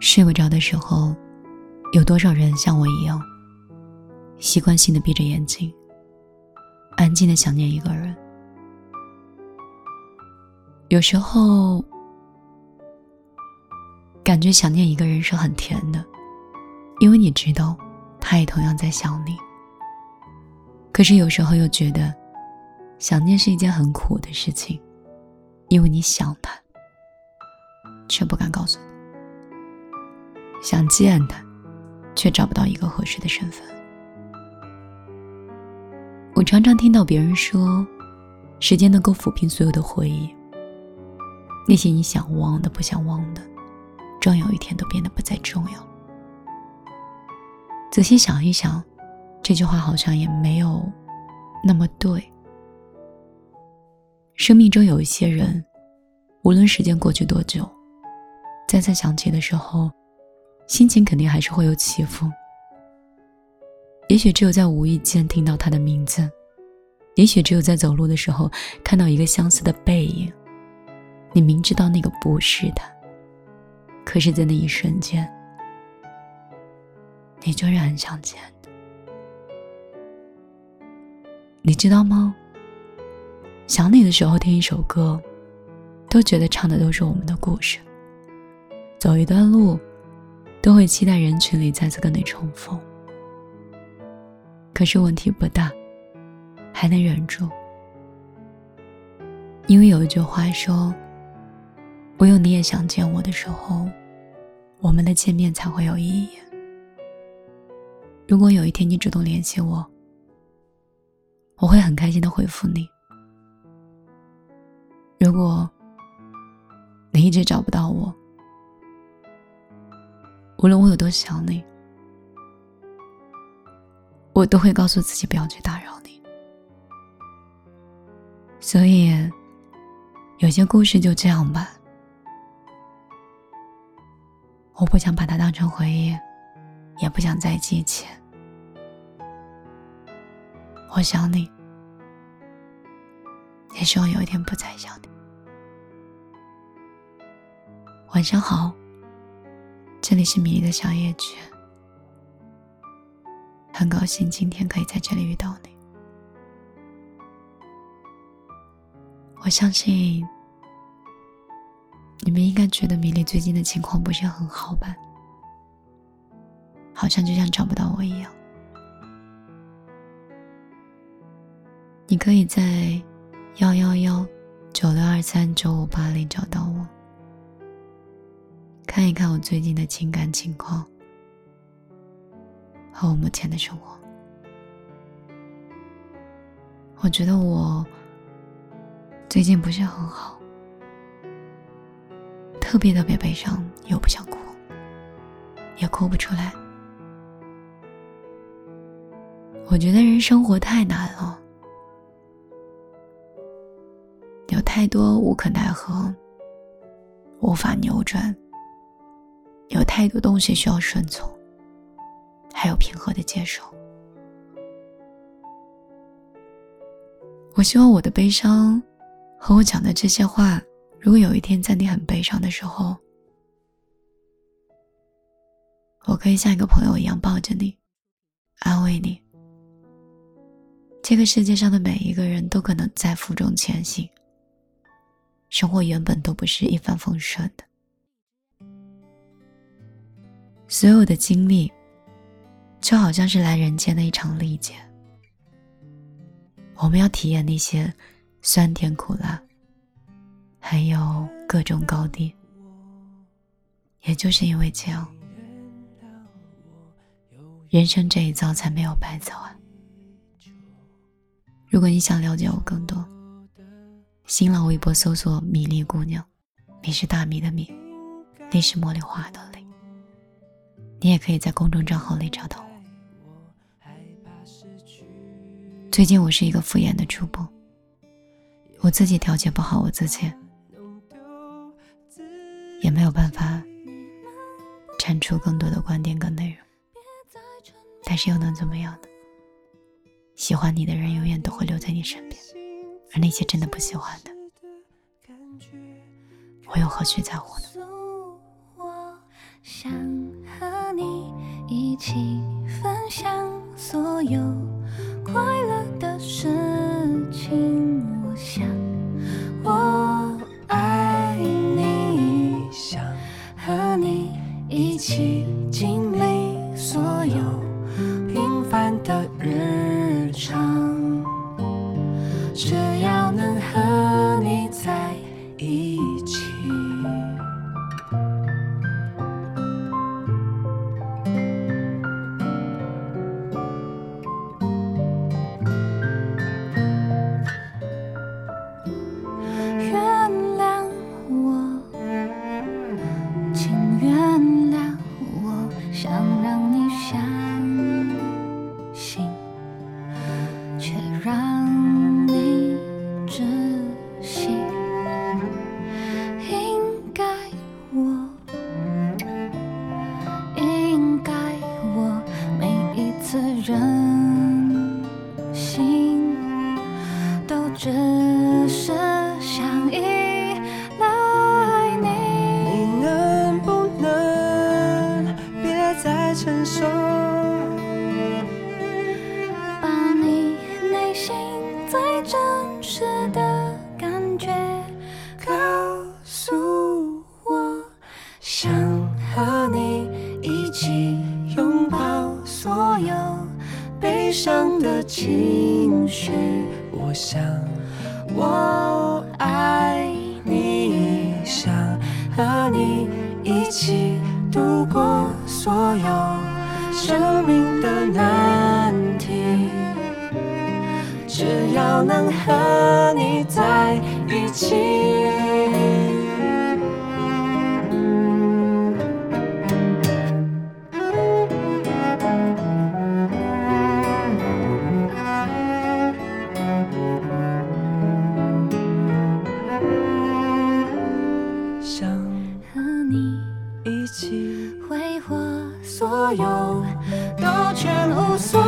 睡不着的时候，有多少人像我一样，习惯性的闭着眼睛，安静的想念一个人？有时候，感觉想念一个人是很甜的，因为你知道，他也同样在想你。可是有时候又觉得，想念是一件很苦的事情，因为你想他，却不敢告诉他；想见他，却找不到一个合适的身份。我常常听到别人说，时间能够抚平所有的回忆，那些你想忘的、不想忘的，终有一天都变得不再重要。仔细想一想。这句话好像也没有那么对。生命中有一些人，无论时间过去多久，再次想起的时候，心情肯定还是会有起伏。也许只有在无意间听到他的名字，也许只有在走路的时候看到一个相似的背影，你明知道那个不是他，可是，在那一瞬间，你就是很想见。你知道吗？想你的时候听一首歌，都觉得唱的都是我们的故事。走一段路，都会期待人群里再次跟你重逢。可是问题不大，还能忍住，因为有一句话说：“唯有你也想见我的时候，我们的见面才会有意义。”如果有一天你主动联系我，我会很开心的回复你。如果你一直找不到我，无论我有多想你，我都会告诉自己不要去打扰你。所以，有些故事就这样吧。我不想把它当成回忆，也不想再记起。我想你，也希望有一天不再想你。晚上好，这里是米粒的小夜曲，很高兴今天可以在这里遇到你。我相信你们应该觉得米粒最近的情况不是很好吧？好像就像找不到我一样。你可以在幺幺幺九六二三九五八零找到我，看一看我最近的情感情况和我目前的生活。我觉得我最近不是很好，特别特别悲伤，又不想哭，也哭不出来。我觉得人生活太难了。有太多无可奈何，无法扭转。太多东西需要顺从，还有平和的接受。我希望我的悲伤和我讲的这些话，如果有一天在你很悲伤的时候，我可以像一个朋友一样抱着你，安慰你。这个世界上的每一个人都可能在负重前行。生活原本都不是一帆风顺的，所有的经历就好像是来人间的一场历劫。我们要体验那些酸甜苦辣，还有各种高低。也就是因为这样，人生这一遭才没有白走啊！如果你想了解我更多。新浪微博搜索“米粒姑娘”，米是大米的米，粒是茉莉花的粒。你也可以在公众账号里找到我。最近我是一个敷衍的主播，我自己调节不好我自己，也没有办法产出更多的观点跟内容。但是又能怎么样呢？喜欢你的人永远都会留在你身边。而那些真的不喜欢的，我又何须在乎呢？想和你一起分享所有快乐的事情。我想，只是想依赖你。你能不能别再承受？悲伤的情绪。我想，我爱你，想和你一起度过所有生命的难题。只要能和你在一起。channel. So